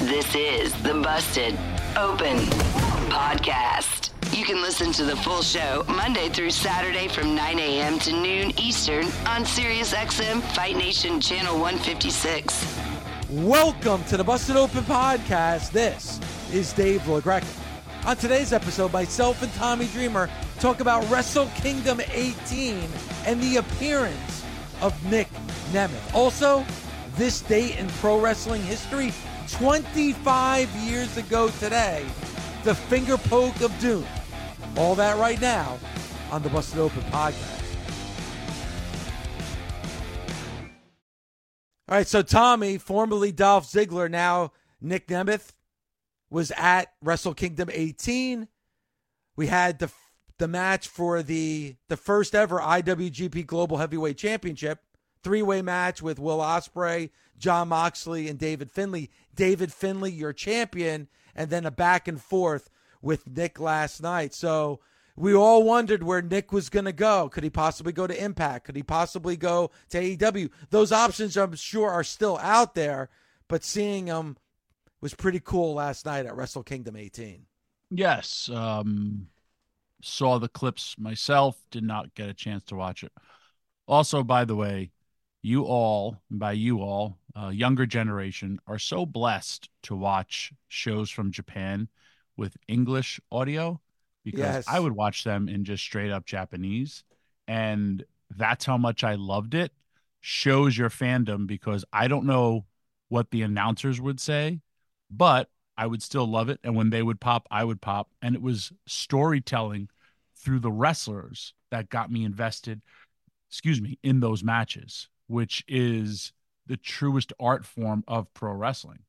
This is the Busted Open Podcast. You can listen to the full show Monday through Saturday from 9 a.m. to noon Eastern on SiriusXM Fight Nation Channel 156. Welcome to the Busted Open Podcast. This is Dave LaGreca. On today's episode, myself and Tommy Dreamer talk about Wrestle Kingdom 18 and the appearance of Nic Nemeth. Also, this date in pro wrestling history 25 years ago today, the finger poke of doom. All that right now on the Busted Open podcast. All right, so Tommy, formerly Dolph Ziggler, now Nic Nemeth, was at Wrestle Kingdom 18. We had the the match for the the first ever IWGP Global Heavyweight Championship, three way match with Will Ospreay, Jon Moxley, and David Finlay. David Finlay, your champion, and then a back and forth with Nic last night. So we all wondered where Nic was going to go. Could he possibly go to Impact? Could he possibly go to AEW? Those options, I'm sure, are still out there, but seeing him was pretty cool last night at Wrestle Kingdom 18. Yes. Um, saw the clips myself, did not get a chance to watch it. Also, by the way, you all, by you all, uh, younger generation, are so blessed to watch shows from Japan with English audio because Yes. I would watch them in just straight up Japanese. And that's how much I loved it. Shows your fandom because I don't know what the announcers would say, but I would still love it. And when they would pop, I would pop. And it was storytelling through the wrestlers that got me invested, excuse me, in those matches, which is the truest art form of pro wrestling.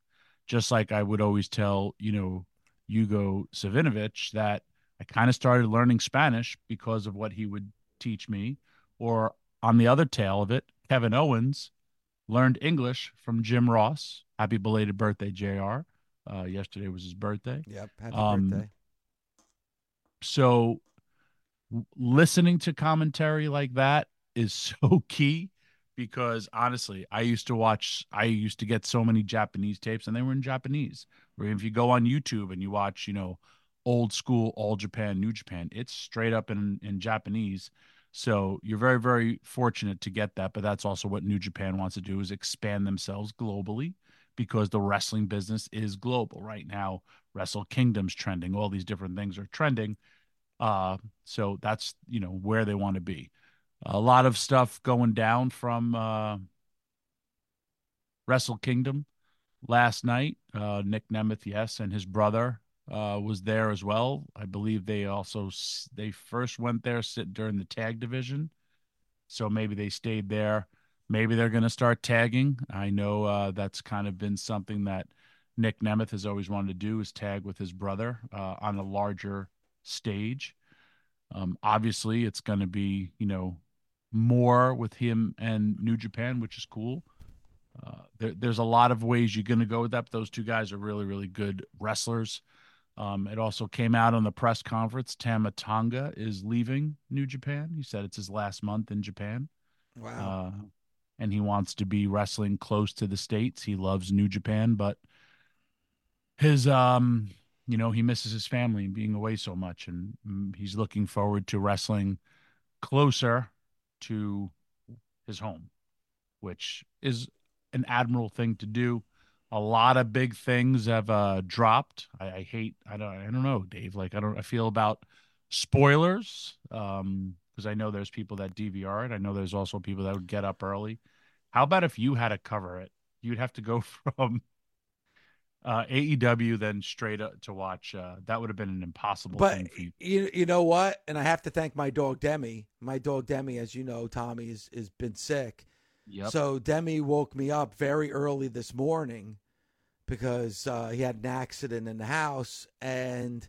Just like I would always tell, you know, Hugo Savinovich that I kind of started learning Spanish because of what he would teach me. Or on the other tail of it, Kevin Owens learned English from Jim Ross. Happy belated birthday, JR. Uh, yesterday was his birthday. Yep. Happy Um, birthday. So listening to commentary like that is so key because honestly, I used to watch I used to get so many Japanese tapes and they were in Japanese. Or if you go on YouTube and you watch, you know, old school all Japan, New Japan, it's straight up in in Japanese. So you're very very fortunate to get that, but that's also what New Japan wants to do is expand themselves globally because the wrestling business is global right now. Wrestle Kingdom's trending, all these different things are trending. Uh, so that's you know where they want to be. A lot of stuff going down from uh, Wrestle Kingdom last night. Uh, Nic Nemeth, yes, and his brother uh, was there as well. I believe they also they first went there sit during the tag division, so maybe they stayed there. Maybe they're going to start tagging. I know uh, that's kind of been something that Nic Nemeth has always wanted to do is tag with his brother uh, on a larger stage. Um, obviously, it's going to be you know more with him and New Japan, which is cool. Uh, there, there's a lot of ways you're going to go with that. But those two guys are really, really good wrestlers. Um, it also came out on the press conference. Tama Tonga is leaving New Japan. He said it's his last month in Japan. Wow. Uh, and he wants to be wrestling close to the states. He loves New Japan, but his um, you know, he misses his family and being away so much, and mm, he's looking forward to wrestling closer to his home, which is an admirable thing to do. A lot of big things have uh, dropped. I, I hate. I don't. I don't know, Dave. Like I don't. I feel about spoilers um because I know there's people that DVR it. I know there's also people that would get up early. How about if you had to cover it? You'd have to go from uh, AEW then straight up to watch. Uh, that would have been an impossible but thing for you. you you know what? And I have to thank my dog Demi. My dog Demi, as you know, Tommy has has been sick. Yep. So Demi woke me up very early this morning because uh, he had an accident in the house, and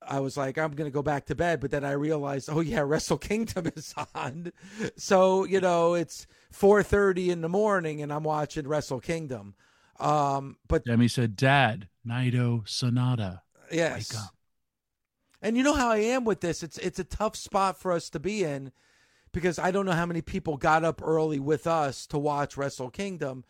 I was like, I'm gonna go back to bed. But then I realized, oh yeah, Wrestle Kingdom is on. So you know, it's 4:30 in the morning, and I'm watching Wrestle Kingdom. Um, but Demi said, "Dad, Naito Sonata, yes, wake up." And you know how I am with this. It's it's a tough spot for us to be in because I don't know how many people got up early with us to watch Wrestle Kingdom.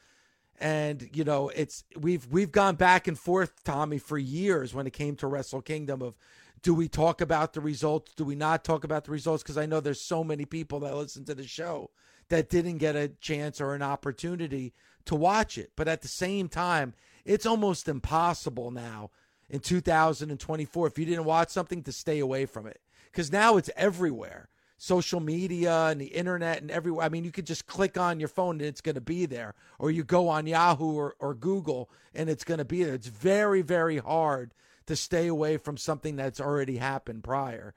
And you know, it's we've we've gone back and forth, Tommy, for years when it came to Wrestle Kingdom of do we talk about the results? Do we not talk about the results? Because I know there's so many people that listen to the show that didn't get a chance or an opportunity to watch it. But at the same time, it's almost impossible now in 2024 if you didn't watch something to stay away from it. Because now it's everywhere. Social media and the internet and everywhere. I mean you could just click on your phone and it's going to be there or you go on yahoo or, or google and it's going to be there. It's very very hard to stay away from something that's already happened prior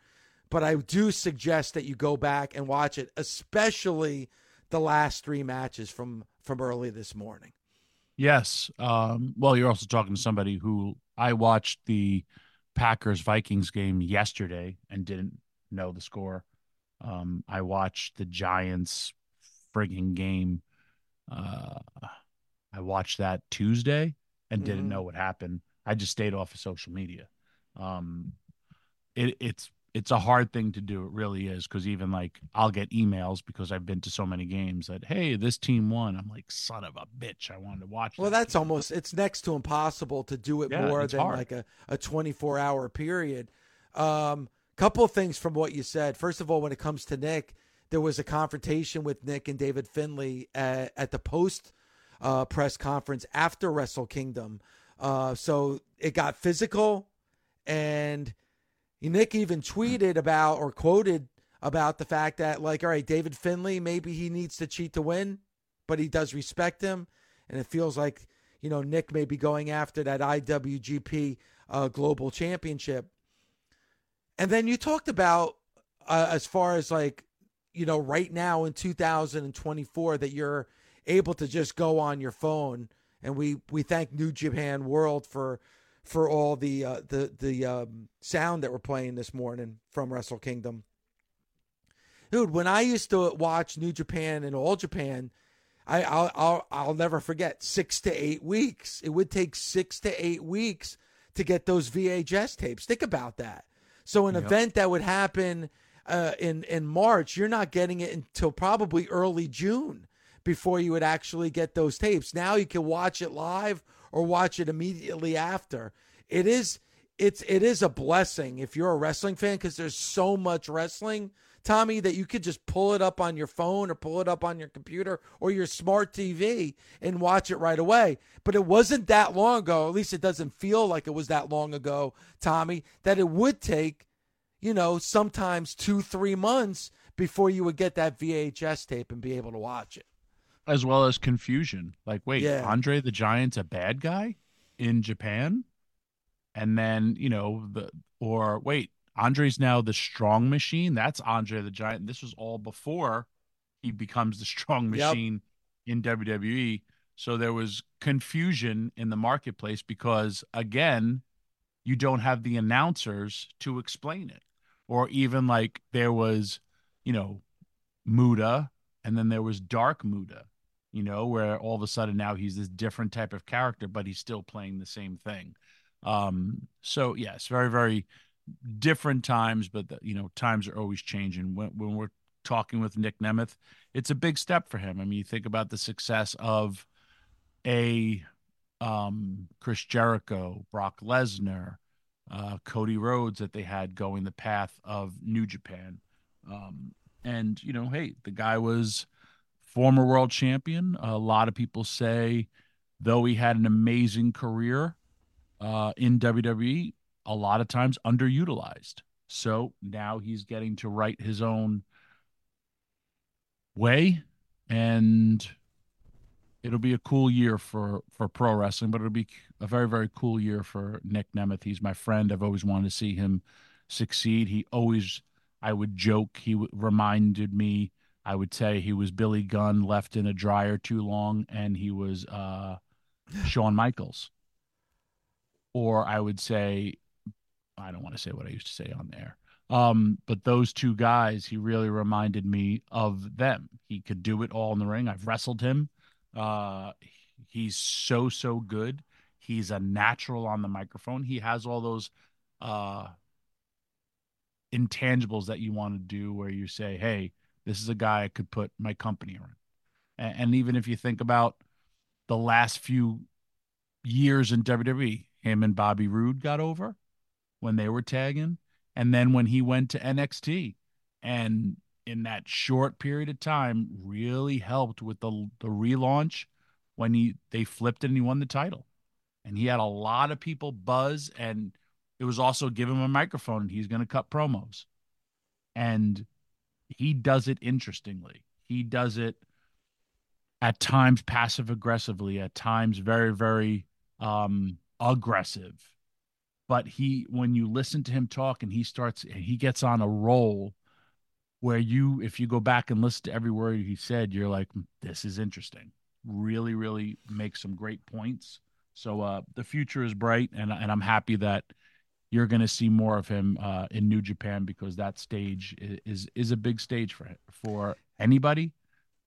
but i do suggest that you go back and watch it especially the last three matches from from early this morning Yes. Um, well, you're also talking to somebody who I watched the Packers Vikings game yesterday and didn't know the score. Um, I watched the Giants frigging game. Uh, I watched that Tuesday and didn't Mhm. know what happened. I just stayed off of social media. Um, it, it's it's a hard thing to do. It really is because even like I'll get emails because I've been to so many games that hey, this team won. I'm like, son of a bitch, I wanted to watch. Well, that that's game." almost it's next to impossible to do it Yeah, more than hard. like a, a 24 hour period. Um, couple of things from what you said. First of all, when it comes to Nic, there was a confrontation with Nic and David Finlay at, at the post uh, press conference after Wrestle Kingdom. Uh, so it got physical, and Nic even tweeted about or quoted about the fact that, like, all right, David Finlay, maybe he needs to cheat to win, but he does respect him. And it feels like, you know, Nic may be going after that IWGP uh, Global Championship. And then you talked about, uh, as far as like, you know, right now in 2024, that you're able to just go on your phone. And we, we thank New Japan World for for all the uh, the the um, sound that we're playing this morning from Wrestle Kingdom. Dude, when I used to watch New Japan and All Japan, I I'll, I'll I'll never forget six to eight weeks. It would take six to eight weeks to get those VHS tapes. Think about that. So an Yep. event that would happen uh, in in March, you're not getting it until probably early June before you would actually get those tapes. Now you can watch it live or watch it immediately after. It is it's it is a blessing if you're a wrestling fan because there's so much wrestling, Tommy, that you could just pull it up on your phone or pull it up on your computer or your smart TV and watch it right away. But it wasn't that long ago, at least it doesn't feel like it was that long ago, Tommy, that it would take, you know, sometimes two, three months before you would get that VHS tape and be able to watch it. as well as confusion. Like, wait, Yeah. Andre the Giant's a bad guy in Japan, and then you know the or wait, Andre's now the strong machine. That's Andre the Giant. This was all before he becomes the strong Yep. machine in WWE. So there was confusion in the marketplace because again, you don't have the announcers to explain it, or even like there was, you know, Muta, and then there was Dark Muta you know, where all of a sudden now he's this different type of character, but he's still playing the same thing. Um, so yes, very, very different times, but the, you know, times are always changing. When when we're talking with Nic Nemeth, it's a big step for him. I mean, you think about the success of a um Chris Jericho, Brock Lesnar, uh, Cody Rhodes that they had going the path of New Japan. Um, and you know, hey, the guy was former world champion. A lot of people say, though he had an amazing career uh, in WWE, a lot of times underutilized. So now he's getting to write his own way, and it'll be a cool year for for pro wrestling. But it'll be a very very cool year for Nic Nemeth. He's my friend. I've always wanted to see him succeed. He always, I would joke, he w- reminded me. I would say he was Billy Gunn left in a dryer too long, and he was uh, Shawn Michaels. Or I would say, I don't want to say what I used to say on there. Um, but those two guys, he really reminded me of them. He could do it all in the ring. I've wrestled him. Uh, he's so so good. He's a natural on the microphone. He has all those uh, intangibles that you want to do, where you say, "Hey, this is a guy I could put my company around." And, and even if you think about the last few years in WWE, him and Bobby Roode got over when they were tagging and then when he went to NXT and in that short period of time really helped with the the relaunch when he they flipped and he won the title. And he had a lot of people buzz and it was also give him a microphone and he's going to cut promos. And he does it interestingly. He does it at times passive aggressively, at times very very um aggressive but he when you listen to him talk and he starts he gets on a roll where you if you go back and listen to every word he said you're like hmm, this is interesting. Really really makes some great points. So uh the future is bright and and I'm happy that you're going to see more of him uh in New Japan because that stage is is a big stage for for anybody.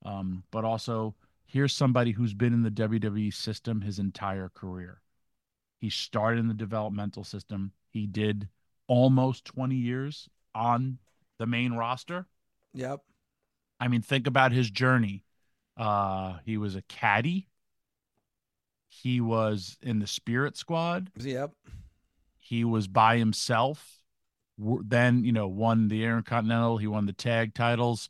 Um but also here's somebody who's been in the WWE system his entire career he started in the developmental system. He did almost 20 years on the main roster. Yep. I mean, think about his journey. Uh, he was a caddy. He was in the Spirit Squad. Yep. He was by himself. Then, you know, won the Intercontinental. He won the tag titles.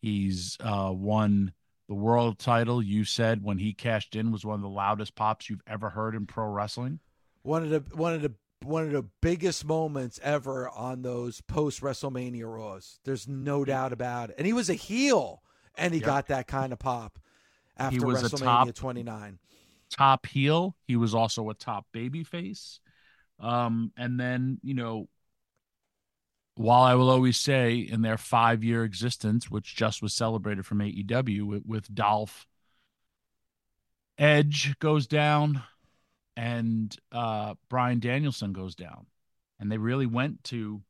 He's uh, won the world title. You said when he cashed in was one of the loudest pops you've ever heard in pro wrestling one of the one of the one of the biggest moments ever on those post WrestleMania Raws. There's no doubt about it. And he was a heel, and he yep. got that kind of pop after WrestleMania top, 29. Top heel. He was also a top baby face. Um, and then you know, while I will always say in their five year existence, which just was celebrated from AEW with, with Dolph, Edge goes down and uh, Bryan Danielson goes down, and they really went to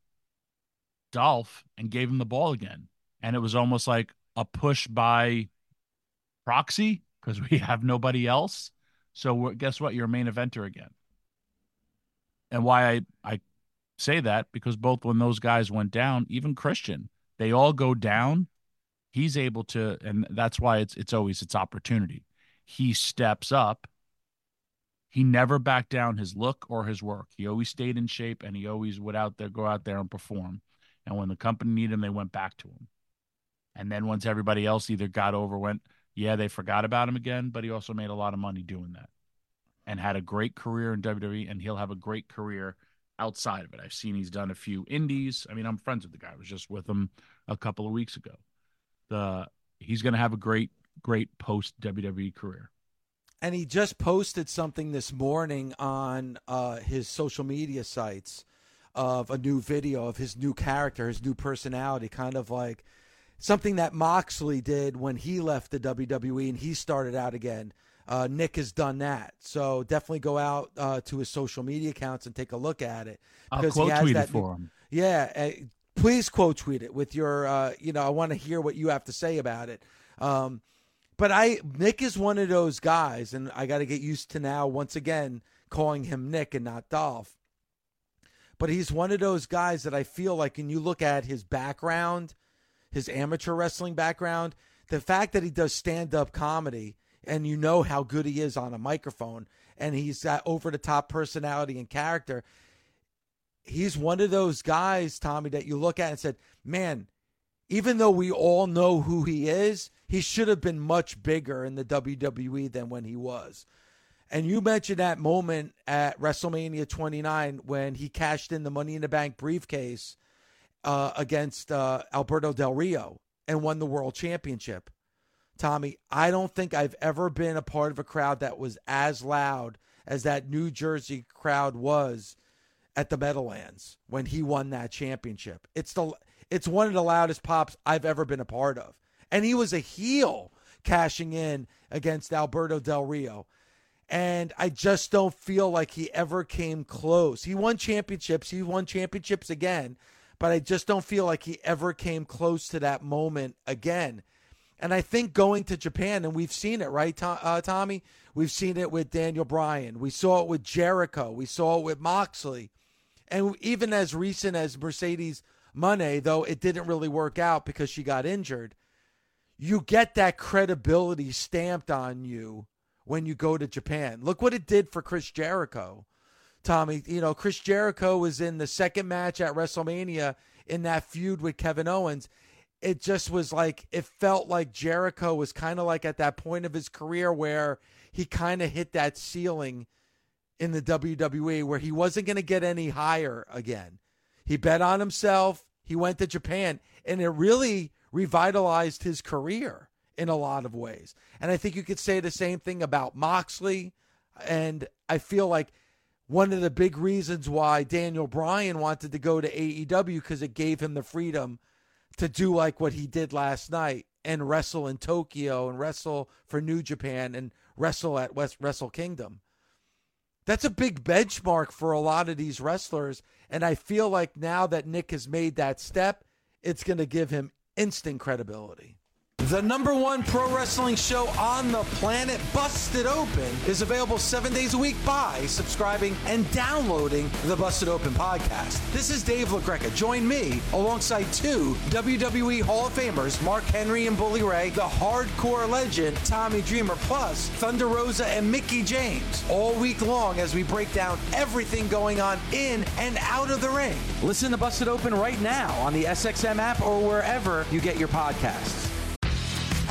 Dolph and gave him the ball again, and it was almost like a push by proxy because we have nobody else. So guess what? You're a main eventer again. And why I I say that because both when those guys went down, even Christian, they all go down. He's able to, and that's why it's it's always it's opportunity. He steps up he never backed down his look or his work. He always stayed in shape and he always would out there go out there and perform. And when the company needed him, they went back to him. And then once everybody else either got over, went, yeah, they forgot about him again, but he also made a lot of money doing that and had a great career in WWE and he'll have a great career outside of it. I've seen he's done a few indies. I mean, I'm friends with the guy. I was just with him a couple of weeks ago. The he's going to have a great great post WWE career and he just posted something this morning on uh, his social media sites of a new video of his new character, his new personality, kind of like something that Moxley did when he left the WWE and he started out again. Uh, Nic has done that, so definitely go out uh, to his social media accounts and take a look at it. Because I'll quote tweet it for him. Yeah, uh, please quote tweet it with your. Uh, you know, I want to hear what you have to say about it. Um, but I Nic is one of those guys, and I got to get used to now once again calling him Nic and not Dolph. But he's one of those guys that I feel like, when you look at his background, his amateur wrestling background, the fact that he does stand up comedy, and you know how good he is on a microphone, and he's got over the top personality and character. He's one of those guys, Tommy, that you look at and said, man, even though we all know who he is, he should have been much bigger in the WWE than when he was. And you mentioned that moment at WrestleMania 29 when he cashed in the Money in the Bank briefcase uh, against uh, Alberto Del Rio and won the World Championship. Tommy, I don't think I've ever been a part of a crowd that was as loud as that New Jersey crowd was at the Meadowlands when he won that championship. It's the it's one of the loudest pops I've ever been a part of. And he was a heel cashing in against Alberto Del Rio. And I just don't feel like he ever came close. He won championships, he won championships again, but I just don't feel like he ever came close to that moment again. And I think going to Japan, and we've seen it, right, uh, Tommy? We've seen it with Daniel Bryan. We saw it with Jericho. We saw it with Moxley. And even as recent as Mercedes Moné, though it didn't really work out because she got injured, you get that credibility stamped on you when you go to Japan. Look what it did for Chris Jericho. Tommy, you know, Chris Jericho was in the second match at WrestleMania in that feud with Kevin Owens. It just was like, it felt like Jericho was kind of like at that point of his career where he kind of hit that ceiling in the WWE where he wasn't going to get any higher again. He bet on himself. He went to Japan, and it really revitalized his career in a lot of ways. And I think you could say the same thing about Moxley. And I feel like one of the big reasons why Daniel Bryan wanted to go to AEW because it gave him the freedom to do like what he did last night and wrestle in Tokyo and wrestle for New Japan and wrestle at West Wrestle Kingdom. That's a big benchmark for a lot of these wrestlers. And I feel like now that Nic has made that step, it's going to give him instant credibility. The number one pro wrestling show on the planet, Busted Open, is available seven days a week by subscribing and downloading the Busted Open podcast. This is Dave LaGreca. Join me alongside two WWE Hall of Famers, Mark Henry and Bully Ray, the hardcore legend Tommy Dreamer, plus Thunder Rosa and Mickie James, all week long as we break down everything going on in and out of the ring. Listen to Busted Open right now on the SXM app or wherever you get your podcasts.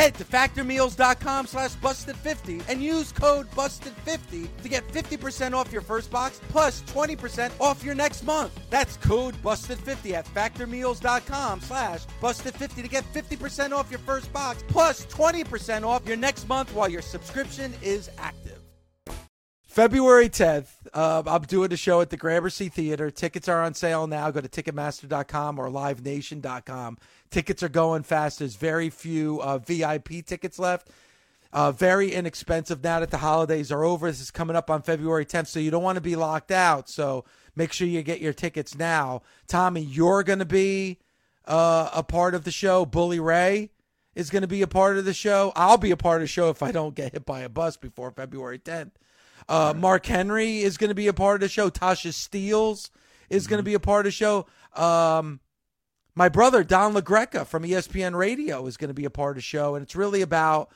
Head to factormeals.com slash busted50 and use code busted50 to get 50% off your first box plus 20% off your next month. That's code busted50 at factormeals.com slash busted50 to get 50% off your first box plus 20% off your next month while your subscription is active. February 10th, uh, I'm doing a show at the Gramercy Theater. Tickets are on sale now. Go to Ticketmaster.com or LiveNation.com. Tickets are going fast. There's very few uh, VIP tickets left. Uh, very inexpensive now that the holidays are over. This is coming up on February 10th, so you don't want to be locked out. So make sure you get your tickets now. Tommy, you're going to be uh, a part of the show. Bully Ray is going to be a part of the show. I'll be a part of the show if I don't get hit by a bus before February 10th. Uh, Mark Henry is going to be a part of the show. Tasha Steelz is going to be a part of the show. Um, my brother Don LaGreca from ESPN Radio is going to be a part of the show, and it's really about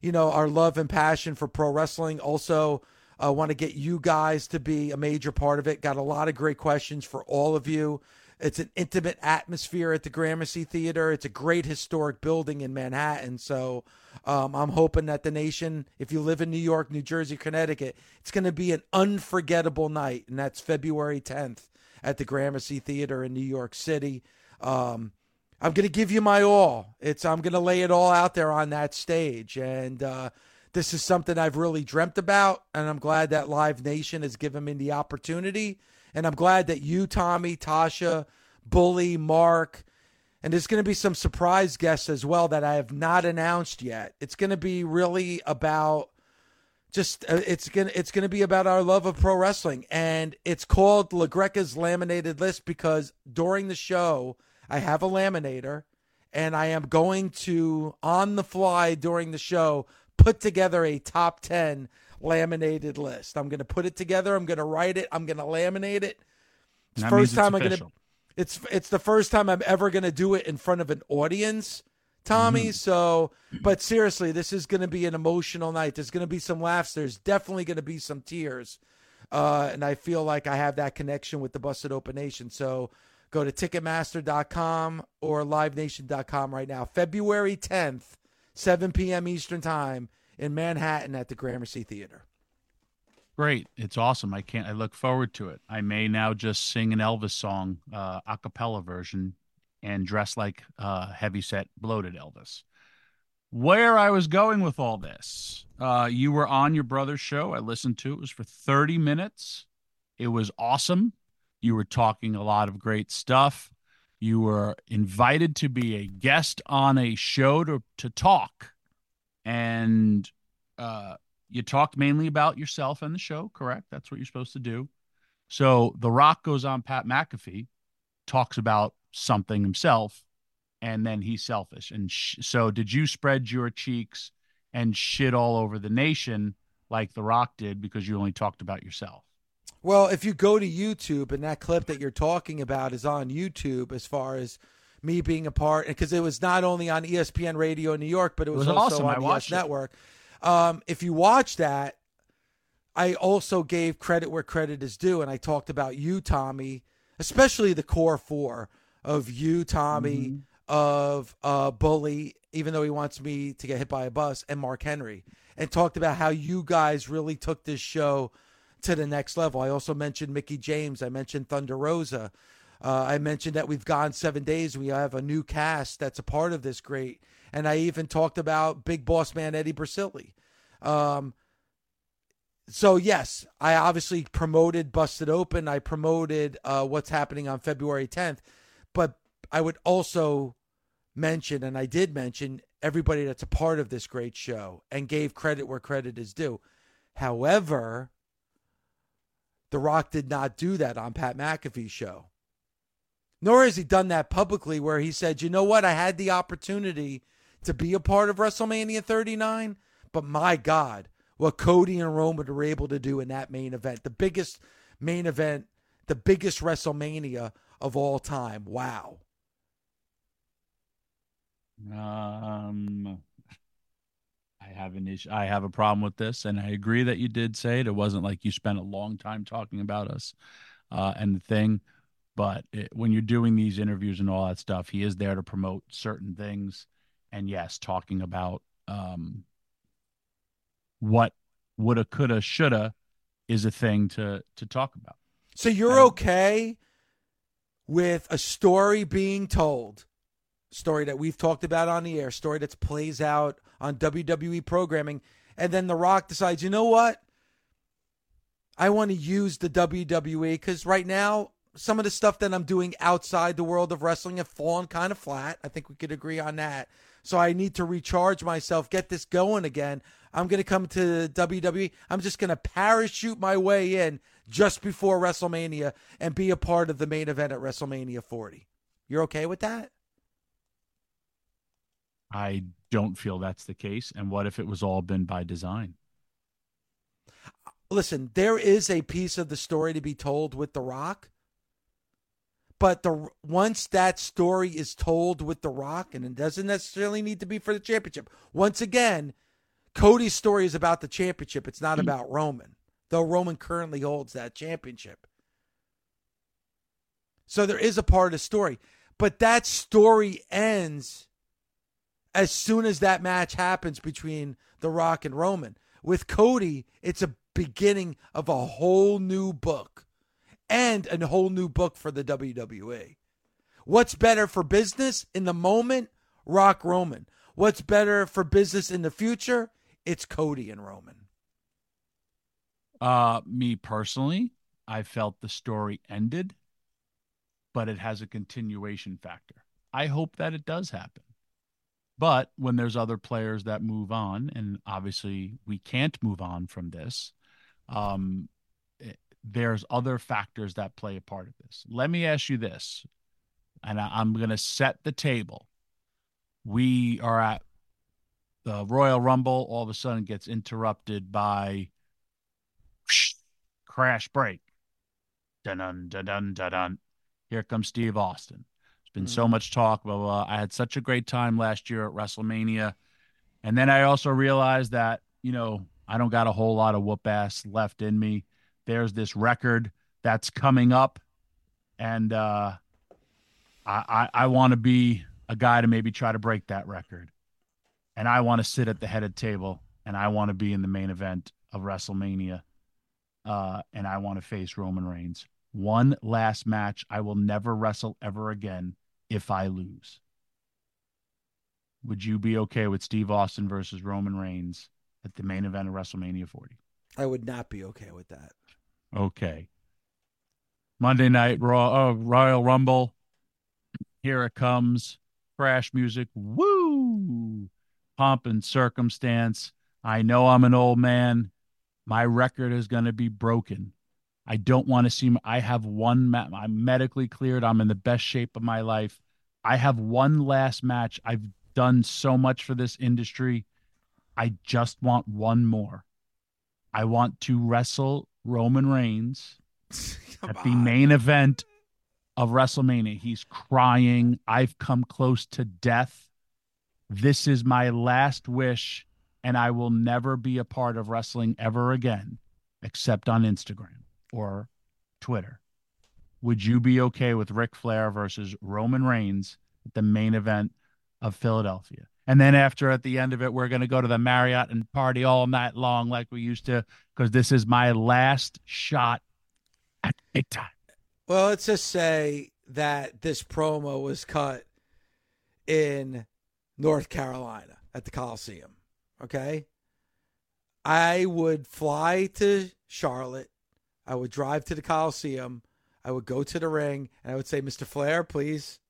you know our love and passion for pro wrestling. Also, uh, want to get you guys to be a major part of it. Got a lot of great questions for all of you. It's an intimate atmosphere at the Gramercy Theater. It's a great historic building in Manhattan. So um, I'm hoping that the nation, if you live in New York, New Jersey, Connecticut, it's going to be an unforgettable night. And that's February 10th at the Gramercy Theater in New York City. Um, I'm going to give you my all. It's I'm going to lay it all out there on that stage, and uh, this is something I've really dreamt about, and I'm glad that Live Nation has given me the opportunity, and I'm glad that you, Tommy, Tasha, Bully, Mark, and there's going to be some surprise guests as well that I have not announced yet. It's going to be really about just uh, it's gonna it's gonna be about our love of pro wrestling, and it's called LaGreca's laminated list because during the show I have a laminator, and I am going to on the fly during the show put together a top ten laminated list. I'm going to put it together. I'm going to write it. I'm going to laminate it. It's first time I'm going to. It's it's the first time I'm ever going to do it in front of an audience. Tommy. Mm-hmm. So, but seriously, this is going to be an emotional night. There's going to be some laughs. There's definitely going to be some tears. Uh, and I feel like I have that connection with the Busted Open Nation. So go to Ticketmaster.com or LiveNation.com right now. February 10th, 7 p.m. Eastern Time in Manhattan at the Gramercy Theater. Great. It's awesome. I can't, I look forward to it. I may now just sing an Elvis song, uh, a cappella version and dress like uh, heavyset bloated Elvis. Where I was going with all this, uh, you were on your brother's show. I listened to it was for 30 minutes. It was awesome. You were talking a lot of great stuff. You were invited to be a guest on a show to to talk, and uh, you talked mainly about yourself and the show. Correct? That's what you're supposed to do. So The Rock goes on Pat McAfee, talks about something himself and then he's selfish and sh- so did you spread your cheeks and shit all over the nation like the rock did because you only talked about yourself well if you go to youtube and that clip that you're talking about is on youtube as far as me being a part because it was not only on espn radio in new york but it was, it was also awesome. on the yes network um, if you watch that i also gave credit where credit is due and i talked about you tommy especially the core four of you, Tommy, mm-hmm. of uh, Bully, even though he wants me to get hit by a bus, and Mark Henry, and talked about how you guys really took this show to the next level. I also mentioned Mickie James. I mentioned Thunder Rosa. Uh, I mentioned that we've gone seven days. We have a new cast that's a part of this great. And I even talked about Big Boss Man Eddie Brasili. Um, so yes, I obviously promoted Busted Open. I promoted uh, what's happening on February 10th. But I would also mention, and I did mention, everybody that's a part of this great show and gave credit where credit is due. However, The Rock did not do that on Pat McAfee's show. Nor has he done that publicly where he said, you know what, I had the opportunity to be a part of WrestleMania 39, but my God, what Cody and Roman were able to do in that main event, the biggest main event, the biggest WrestleMania of all time. Wow. Um, I have an issue. I have a problem with this, and I agree that you did say it. It wasn't like you spent a long time talking about us uh, and the thing, but it, when you're doing these interviews and all that stuff, he is there to promote certain things, and yes, talking about um, what woulda, coulda, shoulda is a thing to to talk about. So you're okay with a story being told story that we've talked about on the air, story that plays out on WWE programming, and then The Rock decides, you know what? I want to use the WWE because right now, some of the stuff that I'm doing outside the world of wrestling have fallen kind of flat. I think we could agree on that. So I need to recharge myself, get this going again. I'm going to come to WWE. I'm just going to parachute my way in just before WrestleMania and be a part of the main event at WrestleMania 40. You're okay with that? I don't feel that's the case. And what if it was all been by design? Listen, there is a piece of the story to be told with The Rock. But the once that story is told with The Rock, and it doesn't necessarily need to be for the championship. Once again, Cody's story is about the championship. It's not hmm. about Roman, though Roman currently holds that championship. So there is a part of the story. But that story ends as soon as that match happens between The Rock and Roman. With Cody, it's a beginning of a whole new book and a whole new book for the WWE. What's better for business in the moment? Rock Roman. What's better for business in the future? It's Cody and Roman. Uh, me personally, I felt the story ended, but it has a continuation factor. I hope that it does happen. But when there's other players that move on, and obviously we can't move on from this, um, it, eh, there's other factors that play a part of this. Let me ask you this, and I, I'm going to set the table. We are at the Royal Rumble. All of a sudden, gets interrupted by crash break. Dun dun dun dun. dun. Here comes Steve Austin been mm-hmm. so much talk. Blah, blah, blah. I had such a great time last year at WrestleMania. And then I also realized that, you know, I don't got a whole lot of whoop ass left in me. There's this record that's coming up. And uh, I, I, I want to be a guy to maybe try to break that record. And I want to sit at the head of the table and I want to be in the main event of WrestleMania. Uh, and I want to face Roman Reigns. One last match. I will never wrestle ever again if I lose. Would you be okay with Steve Austin versus Roman Reigns at the main event of WrestleMania 40? I would not be okay with that. Okay. Monday night Raw, oh, Royal Rumble. Here it comes. Crash music. Woo! Pomp and circumstance. I know I'm an old man. My record is going to be broken. I don't want to see. I have one. I'm medically cleared. I'm in the best shape of my life. I have one last match. I've done so much for this industry. I just want one more. I want to wrestle Roman Reigns at the main event of WrestleMania. He's crying. I've come close to death. This is my last wish, and I will never be a part of wrestling ever again, except on Instagram or Twitter, would you be okay with Ric Flair versus Roman Reigns at the main event of Philadelphia? And then after at the end of it, we're going to go to the Marriott and party all night long like we used to, because this is my last shot at big time. Well, let's just say that this promo was cut in North Carolina at the Coliseum. Okay. I would fly to Charlotte I would drive to the Coliseum. I would go to the ring and I would say, Mr. Flair, please,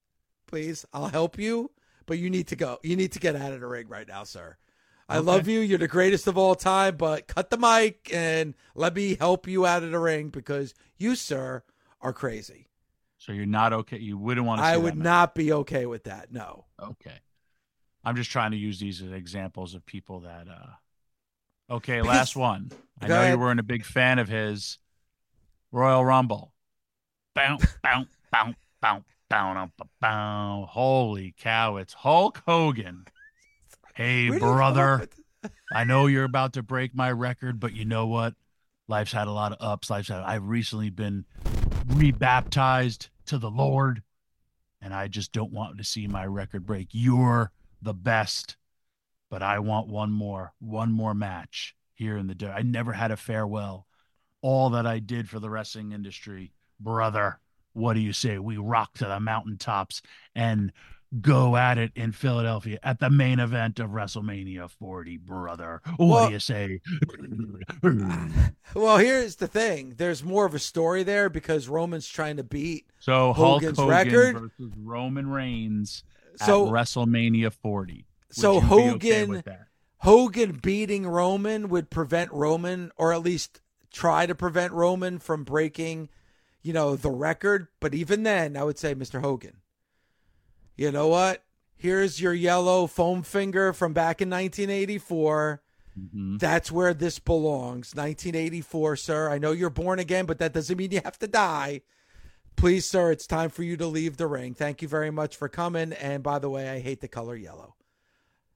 please, I'll help you, but you need to go. You need to get out of the ring right now, sir. I love you. You're the greatest of all time, but cut the mic and let me help you out of the ring because you, sir, are crazy. So you're not okay. You wouldn't want to. I would not be okay with that. No. Okay. I'm just trying to use these as examples of people that. uh Okay, last one. I know ahead. you weren't a big fan of his Royal Rumble. Bow, bow, bow, bow, bow. Holy cow! It's Hulk Hogan. Hey, Where do you come up brother. I know you're about to break my record, but you know what? Life's had a lot of ups. Life's had. I've recently been rebaptized to the Lord, and I just don't want to see my record break. You're the best, but I want one more, one more match here in the. dirt. I never had a farewell. All that I did for the wrestling industry, brother. What do you say? We rock to the mountaintops and go at it in Philadelphia at the main event of WrestleMania 40, brother. What Well- do you say? Well, here's the thing. There's more of a story there because Roman's trying to beat. So Hulk Hogan's Hogan record? versus Roman Reigns So at WrestleMania 40. So be okay Hogan- Hogan beating Roman would prevent Roman, or at least try to prevent Roman from breaking, you know, the record. But even then, I would say, Mr. Hogan, you know what? Here's your yellow foam finger from back in 1984. Mhm. That's where this belongs. 1984, sir. I know you're born again, but that doesn't mean you have to die. Please, sir, it's time for you to leave the ring. Thank you very much for coming. And by the way, I hate the color yellow.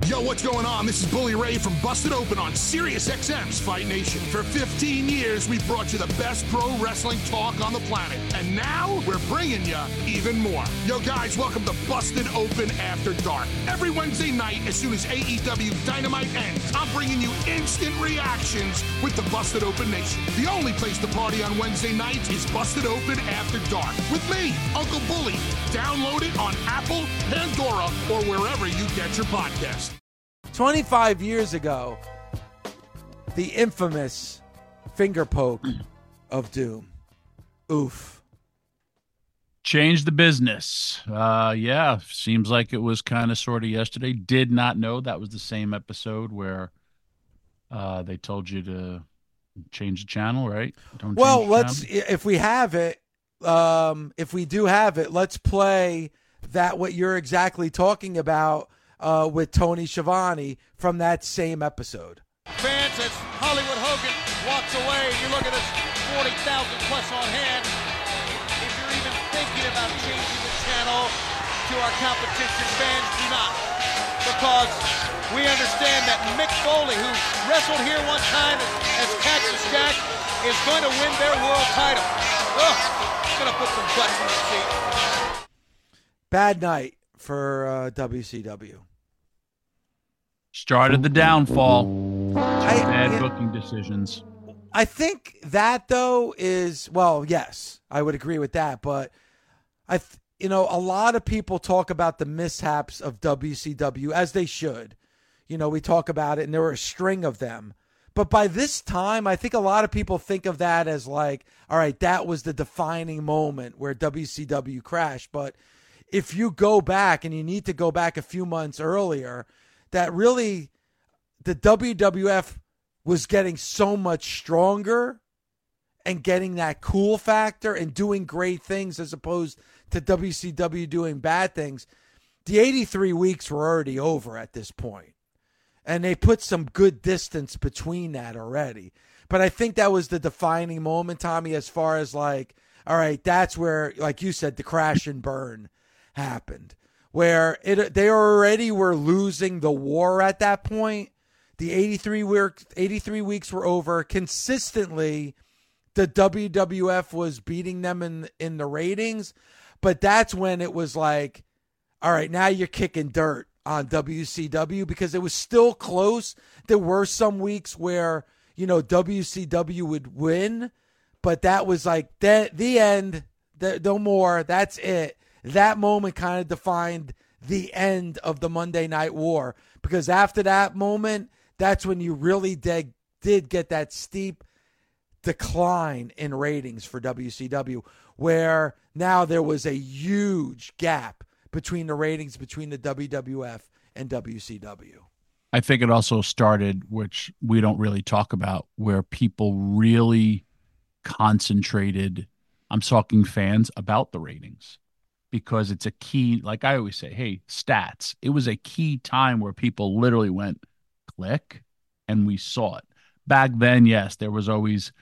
Yo, what's going on? This is Bully Ray from Busted Open on Sirius XM's Fight Nation. For 15 years, we've brought you the best pro wrestling talk on the planet. And now we're bringing you even more. Yo, guys, welcome to Busted Open After Dark. Every Wednesday night, as soon as AEW Dynamite ends, I'm bringing you instant reactions with the Busted Open Nation. The only place to party on Wednesday nights is Busted Open After Dark with me, Uncle Bully. Download it on Apple, Pandora, or wherever you get your podcast. 25 years ago, the infamous finger poke of doom. Oof. Change the business. Uh, yeah, seems like it was kind of sort of yesterday. Did not know that was the same episode where uh, they told you to change the channel, right? Don't Well, let's channel? if we have it, um, if we do have it, let's play that what you're exactly talking about uh, with Tony Schiavone from that same episode. fans as Hollywood Hogan walks away. You look at this 40,000 plus on hand. If you're even thinking about changing the channel to our competition, fans do not. Because we understand that Mick Foley, who wrestled here one time as, as Cactus Jack, is going to win their world title. Ugh, going to put some butts in the seat. Bad night for uh, WCW. started the downfall. I- Bad booking decisions. I think that though is well, yes, I would agree with that, but I th- you know, a lot of people talk about the mishaps of WCW as they should. You know, we talk about it and there were a string of them. But by this time, I think a lot of people think of that as like, all right, that was the defining moment where WCW crashed, but if you go back and you need to go back a few months earlier, that really the WWF was getting so much stronger and getting that cool factor and doing great things as opposed to WCW doing bad things. The 83 weeks were already over at this point. And they put some good distance between that already. But I think that was the defining moment, Tommy, as far as like, all right, that's where, like you said, the crash and burn happened. Where it they already were losing the war at that point. The 83 week 83 weeks were over. Consistently, the WWF was beating them in in the ratings, but that's when it was like, all right, now you're kicking dirt on WCW because it was still close. There were some weeks where you know WCW would win, but that was like the the end. The, no more. That's it. That moment kind of defined the end of the Monday Night War because after that moment, that's when you really did did get that steep decline in ratings for WCW, where now there was a huge gap between the ratings between the WWF and WCW. I think it also started, which we don't really talk about, where people really concentrated. I'm talking fans about the ratings because it's a key. Like I always say, hey, stats. It was a key time where people literally went click and we saw it. Back then, yes, there was always,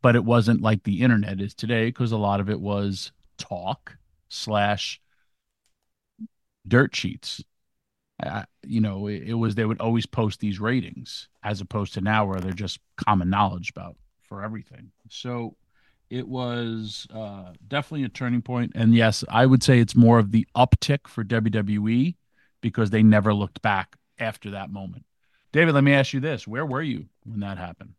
but it wasn't like the internet is today because a lot of it was talk slash dirt sheets. You know, it, it, was they would always post these ratings as opposed to now where they're just common knowledge about for everything. So it was uh, definitely a turning point. And yes, I would say it's more of the uptick for WWE because they never looked back after that moment. David, let me ask you this: Where were you when that happened?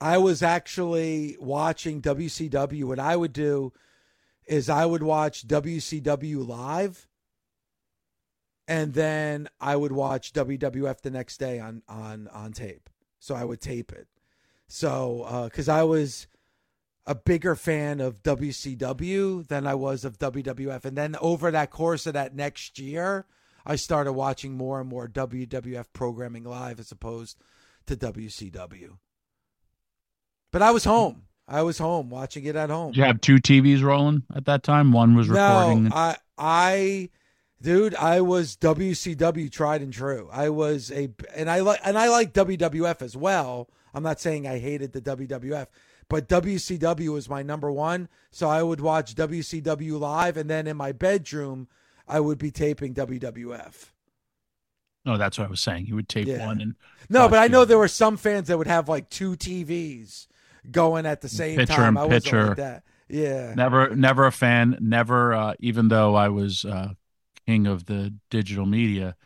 I was actually watching WCW. What I would do is I would watch WCW live and then I would watch WWF the next day on on on tape. So I would tape it. So because uh, I was a bigger fan of WCW than I was of WWF, and then over that course of that next year, I started watching more and more WWF programming live as opposed to WCW. But I was home. I was home watching it at home. Did you have two TVs rolling at that time? One was recording. No, I I dude, I was WCW tried and true. I was a and I like and I like WWF as well. I'm not saying I hated the WWF, but WCW was my number one. So I would watch WCW live, and then in my bedroom, I would be taping WWF. No, that's what I was saying. You would tape yeah. one and no, but I know there were some fans that would have like two TVs going at the same pitcher time. And I pitcher. Like that. Yeah. Never, never a fan. Never, uh, even though I was uh, king of the digital media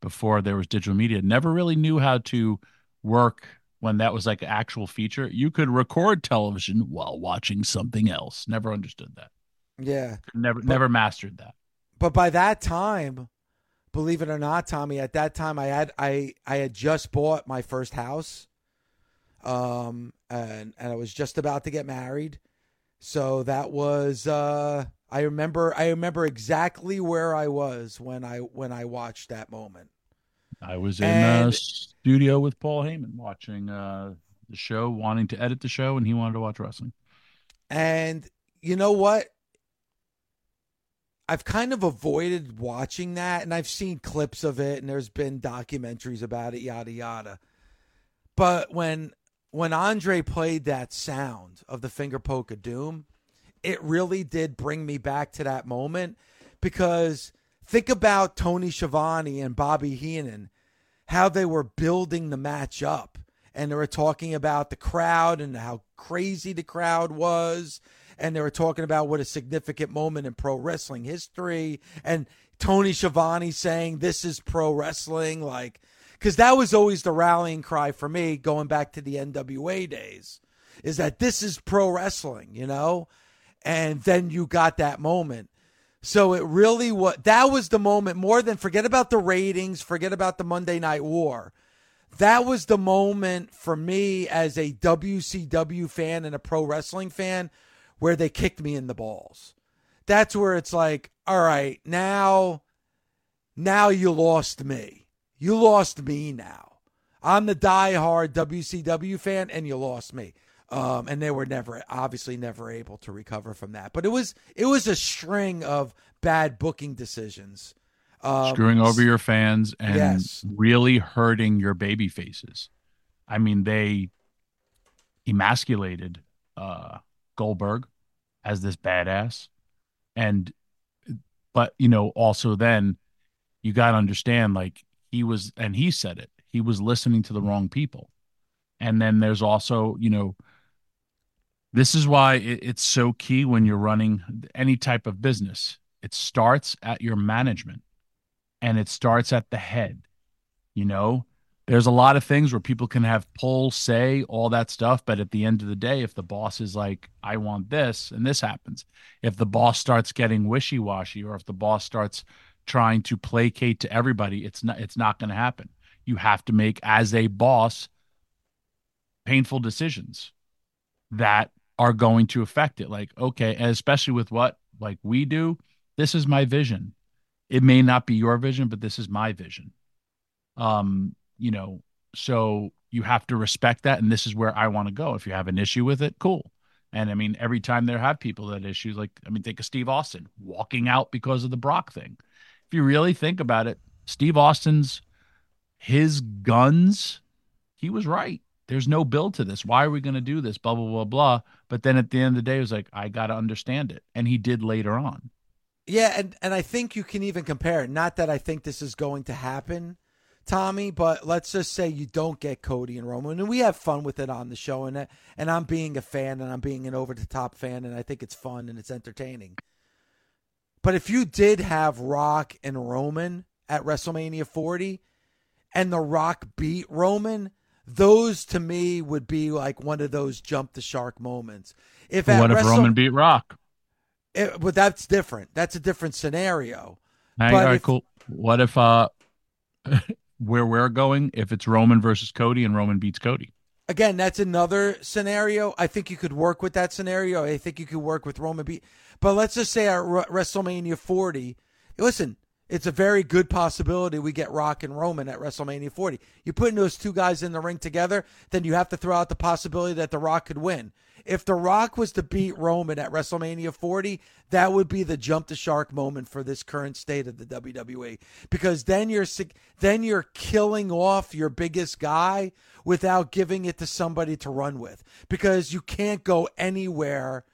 before there was digital media, never really knew how to work when that was like an actual feature. You could record television while watching something else. Never understood that. Yeah. Never, but, never mastered that. But by that time, believe it or not, Tommy, at that time I had I I had just bought my first house um, and and I was just about to get married. So that was uh, I remember I remember exactly where I was when I when I watched that moment. I was in and, a studio with Paul Heyman watching uh, the show, wanting to edit the show, and he wanted to watch wrestling. And you know what? I've kind of avoided watching that, and I've seen clips of it, and there's been documentaries about it, yada yada. But when when Andre played that sound of the finger poke of doom, it really did bring me back to that moment because think about Tony Schiavone and Bobby Heenan, how they were building the match up. And they were talking about the crowd and how crazy the crowd was. And they were talking about what a significant moment in pro wrestling history. And Tony Schiavone saying, This is pro wrestling. Like, because that was always the rallying cry for me going back to the NWA days is that this is pro wrestling, you know? And then you got that moment. So it really was that was the moment more than forget about the ratings, forget about the Monday Night War. That was the moment for me as a WCW fan and a pro wrestling fan where they kicked me in the balls. That's where it's like, all right, now now you lost me you lost me now. I'm the die-hard WCW fan, and you lost me. Um, and they were never, obviously, never able to recover from that. But it was, it was a string of bad booking decisions, um, screwing over your fans and yes. really hurting your baby faces. I mean, they emasculated uh, Goldberg as this badass, and but you know, also then you got to understand, like he was and he said it he was listening to the wrong people and then there's also you know this is why it, it's so key when you're running any type of business. It starts at your management and it starts at the head you know? There's a lot of things where people can have pull say all that stuff but at the end of the day if the boss is like i want this and this happens. If the boss starts getting wishy-washy or if the boss starts trying to placate to everybody, it's not it's not going to happen. You have to make as a boss painful decisions that are going to affect it. Like, okay, especially with what like we do, this is my vision. It may not be your vision, but this is my vision. Um, you know, so you have to respect that. And this is where I want to go. If you have an issue with it, cool. And I mean, every time there have people that issues, like I mean, think of Steve Austin walking out because of the Brock thing. If you really think about it, Steve Austin's his guns, he was right. There's no build to this. Why are we going to do this? Blah blah blah blah. But then at the end of the day, it was like I got to understand it, and he did later on. Yeah, and and I think you can even compare it. Not that I think this is going to happen, Tommy, but let's just say you don't get Cody and Roman, and we have fun with it on the show, and and I'm being a fan, and I'm being an over the top fan, and I think it's fun and it's entertaining. But if you did have Rock and Roman at WrestleMania 40, and The Rock beat Roman, those to me would be like one of those jump the shark moments. If what if Wrestle- Roman beat Rock? It, but that's different. That's a different scenario. All right, if, cool. What if uh where we're going if it's Roman versus Cody and Roman beats Cody? Again, that's another scenario. I think you could work with that scenario. I think you could work with Roman beat. But let's just say at WrestleMania 40, listen, it's a very good possibility we get Rock and Roman at WrestleMania 40. You putting those two guys in the ring together, then you have to throw out the possibility that The Rock could win. If The Rock was to beat Roman at WrestleMania 40, that would be the jump the shark moment for this current state of the WWE because then you're then you're killing off your biggest guy without giving it to somebody to run with because you can't go anywhere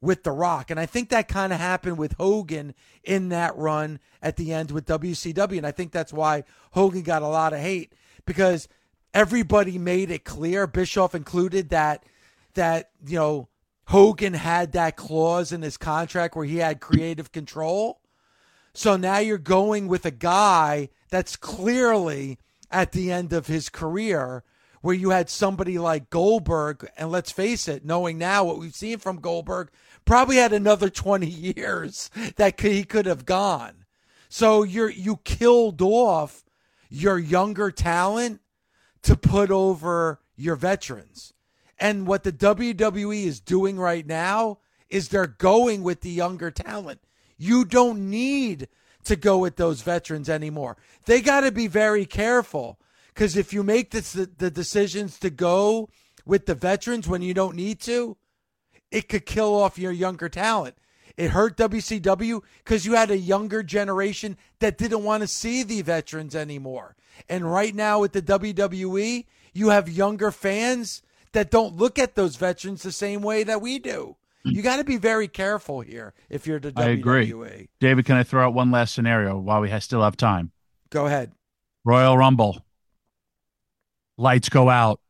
with The Rock. And I think that kind of happened with Hogan in that run at the end with WCW. And I think that's why Hogan got a lot of hate because everybody made it clear, Bischoff included, that that, you know, Hogan had that clause in his contract where he had creative control. So now you're going with a guy that's clearly at the end of his career where you had somebody like Goldberg, and let's face it, knowing now what we've seen from Goldberg, probably had another 20 years that he could have gone. So you're you killed off your younger talent to put over your veterans. And what the WWE is doing right now is they're going with the younger talent. You don't need to go with those veterans anymore. They got to be very careful because if you make this, the, the decisions to go with the veterans when you don't need to, it could kill off your younger talent. It hurt WCW because you had a younger generation that didn't want to see the veterans anymore. And right now with the WWE, you have younger fans that don't look at those veterans the same way that we do. Mm. You got to be very careful here if you're the WWE. I agree. David, can I throw out one last scenario while we still have time? Go ahead. Royal Rumble. Lights go out.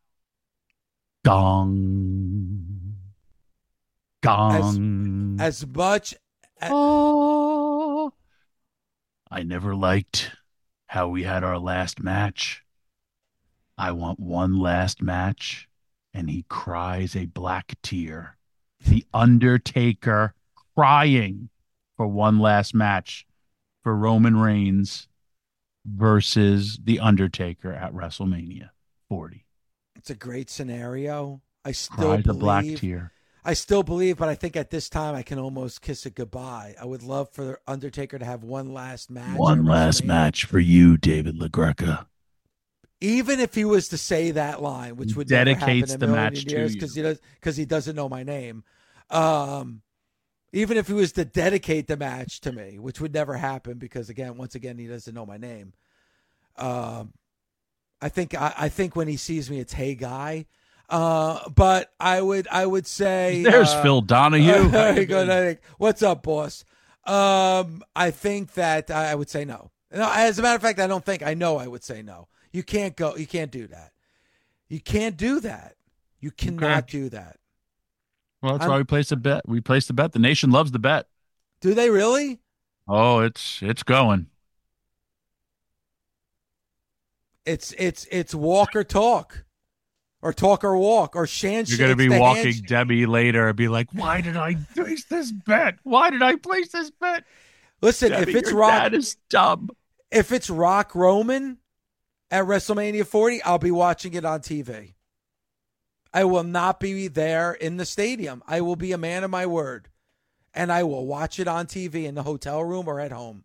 Gong. Gong. As, as much. As- oh. I never liked how we had our last match. I want one last match. And he cries a black tear. The Undertaker crying for one last match for Roman Reigns versus The Undertaker at WrestleMania 40. It's a great scenario. I still Cries believe, a black tear. I still believe, but I think at this time I can almost kiss it goodbye. I would love for Undertaker to have one last match. One last match for you, David LaGreca. Even if he was to say that line, which would dedicates the match years because he does because he doesn't know my name. Um, even if he was to dedicate the match to me, which would never happen because again, once again, he doesn't know my name. Um, I think I, I think when he sees me, it's hey guy. Uh, but I would I would say there's uh, Phil Donahue. Uh, What's up, boss? Um, I think that I would say no. No, as a matter of fact, I don't think I know. I would say no. You can't go. You can't do that. You can't do that. You cannot okay. do that. Well, that's I'm, why we placed a bet. We placed a bet. The nation loves the bet. Do they really? Oh, it's it's going. It's it's it's walk or talk or talk or walk or shan. You're going to be walking Debbie later and be like, "Why did I place this bet? Why did I place this bet?" Listen, Debbie, if it's Rock, that is dumb. If it's Rock Roman at WrestleMania 40, I'll be watching it on TV. I will not be there in the stadium. I will be a man of my word, and I will watch it on TV in the hotel room or at home.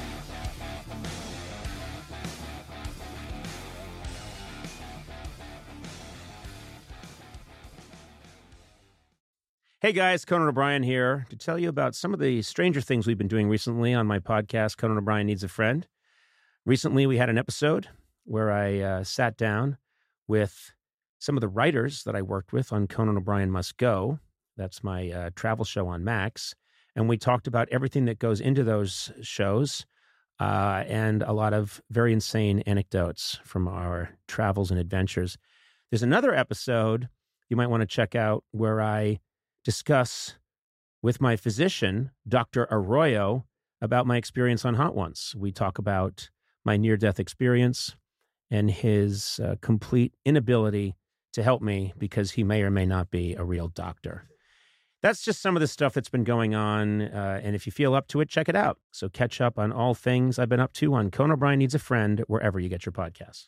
Hey guys, Conan O'Brien here to tell you about some of the stranger things we've been doing recently on my podcast, Conan O'Brien Needs a Friend. Recently, we had an episode where I uh, sat down with some of the writers that I worked with on Conan O'Brien Must Go. That's my uh, travel show on Max. And we talked about everything that goes into those shows uh, and a lot of very insane anecdotes from our travels and adventures. There's another episode you might want to check out where I discuss with my physician, Dr. Arroyo, about my experience on Hot Ones. We talk about my near death experience and his uh, complete inability to help me because he may or may not be a real doctor. That's just some of the stuff that's been going on. Uh, and if you feel up to it, check it out. So catch up on all things I've been up to on Conan O'Brien Needs a Friend, wherever you get your podcasts.